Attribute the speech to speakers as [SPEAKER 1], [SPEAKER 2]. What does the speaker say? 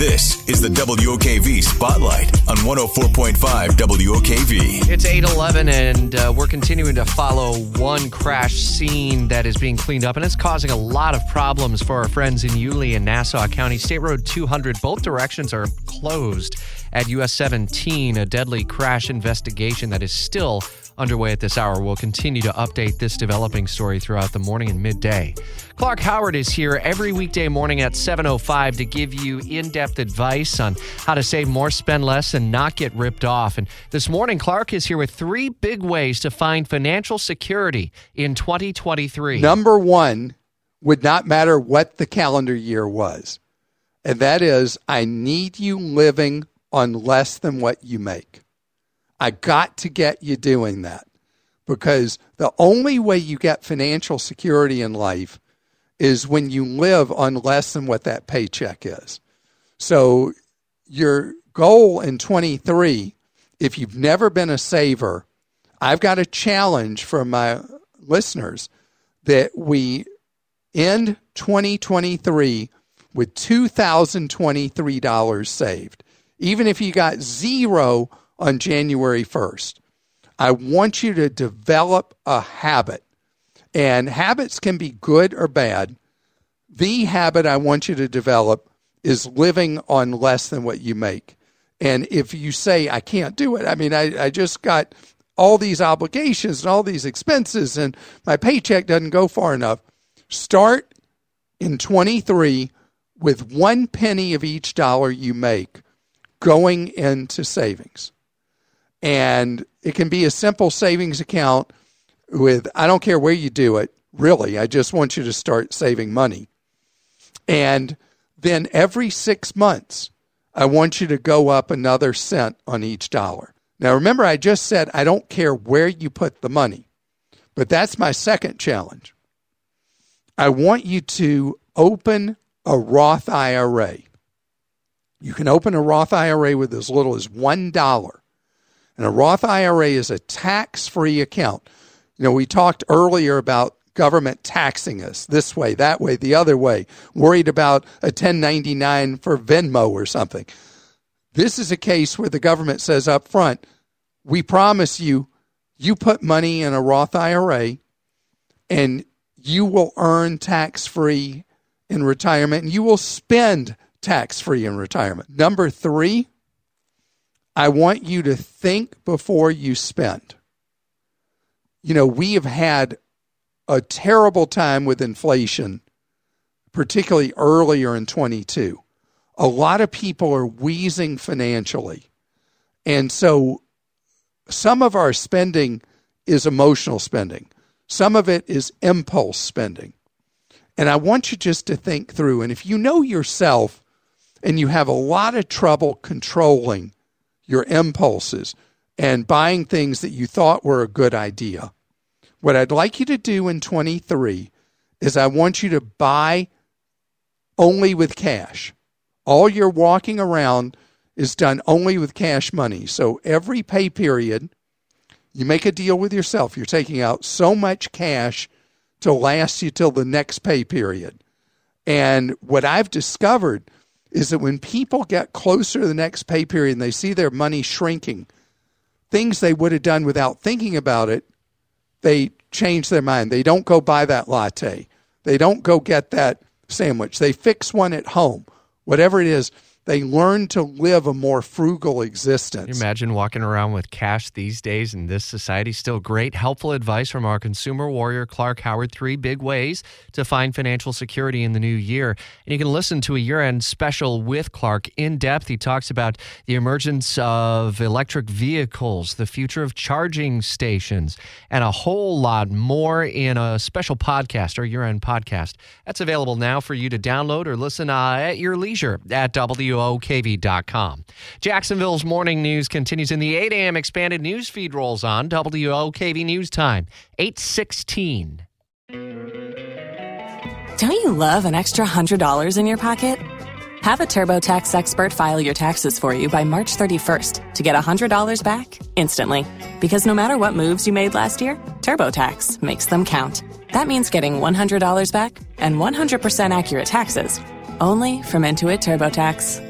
[SPEAKER 1] This is the WOKV Spotlight on 104.5 WOKV.
[SPEAKER 2] It's 811, and uh, we're continuing to follow one crash scene that is being cleaned up, and it's causing a lot of problems for our friends in Yulee and Nassau County. State Road 200, both directions are closed at US 17, a deadly crash investigation that is still underway at this hour. We'll continue to update this developing story throughout the morning and midday. Clark Howard is here every weekday morning at 7:05 to give you in-depth advice on how to save more, spend less, and not get ripped off. And this morning, Clark is here with three big ways to find financial security in 2023.
[SPEAKER 3] Number one would not matter what the calendar year was, and that is I need you living on less than what you make. I got to get you doing that because the only way you get financial security in life is when you live on less than what that paycheck is. So your goal in 23, if you've never been a saver, I've got a challenge for my listeners that we end 2023 with $2,023 saved. Even if you got zero on January 1st. I want you to develop a habit. And habits can be good or bad. The habit I want you to develop is living on less than what you make. And if you say, I can't do it, I mean, I, I just got all these obligations and all these expenses, and my paycheck doesn't go far enough. Start in 23 with one penny of each dollar you make going into savings. And it can be a simple savings account with, I don't care where you do it, really. I just want you to start saving money. And then every six months, I want you to go up another cent on each dollar. Now, remember, I just said I don't care where you put the money, but that's my second challenge. I want you to open a Roth IRA. You can open a Roth IRA with as little as $1. And a Roth IRA is a tax free account. You know, we talked earlier about government taxing us this way, that way, the other way, worried about a 1099 for Venmo or something. This is a case where the government says up front, we promise you, you put money in a Roth IRA and you will earn tax free in retirement and you will spend tax free in retirement. Number three, I want you to think before you spend. You know, we have had a terrible time with inflation, particularly earlier in 22. A lot of people are wheezing financially. And so some of our spending is emotional spending, some of it is impulse spending. And I want you just to think through. And if you know yourself and you have a lot of trouble controlling your impulses and buying things that you thought were a good idea. What I'd like you to do in 23 is I want you to buy only with cash. All your walking around is done only with cash money. So every pay period, you make a deal with yourself. You're taking out so much cash to last you till the next pay period. And what I've discovered is that when people get closer to the next pay period and they see their money shrinking, things they would have done without thinking about it, they change their mind. They don't go buy that latte. They don't go get that sandwich. They fix one at home. Whatever it is, they learn to live a more frugal existence.
[SPEAKER 2] Can you imagine walking around with cash these days in this society? Still great, helpful advice from our consumer warrior, Clark Howard. Three big ways to find financial security in the new year. And you can listen to a year end special with Clark in depth. He talks about the emergence of electric vehicles, the future of charging stations, and a whole lot more in a special podcast, our year end podcast. That's available now for you to download or listen uh, at your leisure at WOKV.com. Jacksonville's morning news continues in the 8 a.m. expanded news feed rolls on WOKV News Time, 816.
[SPEAKER 4] Don't you love an extra $100 in your pocket? Have a TurboTax expert file your taxes for you by March 31st to get $100 back instantly. Because no matter what moves you made last year, TurboTax makes them count. That means getting $100 back and 100% accurate taxes only from Intuit TurboTax.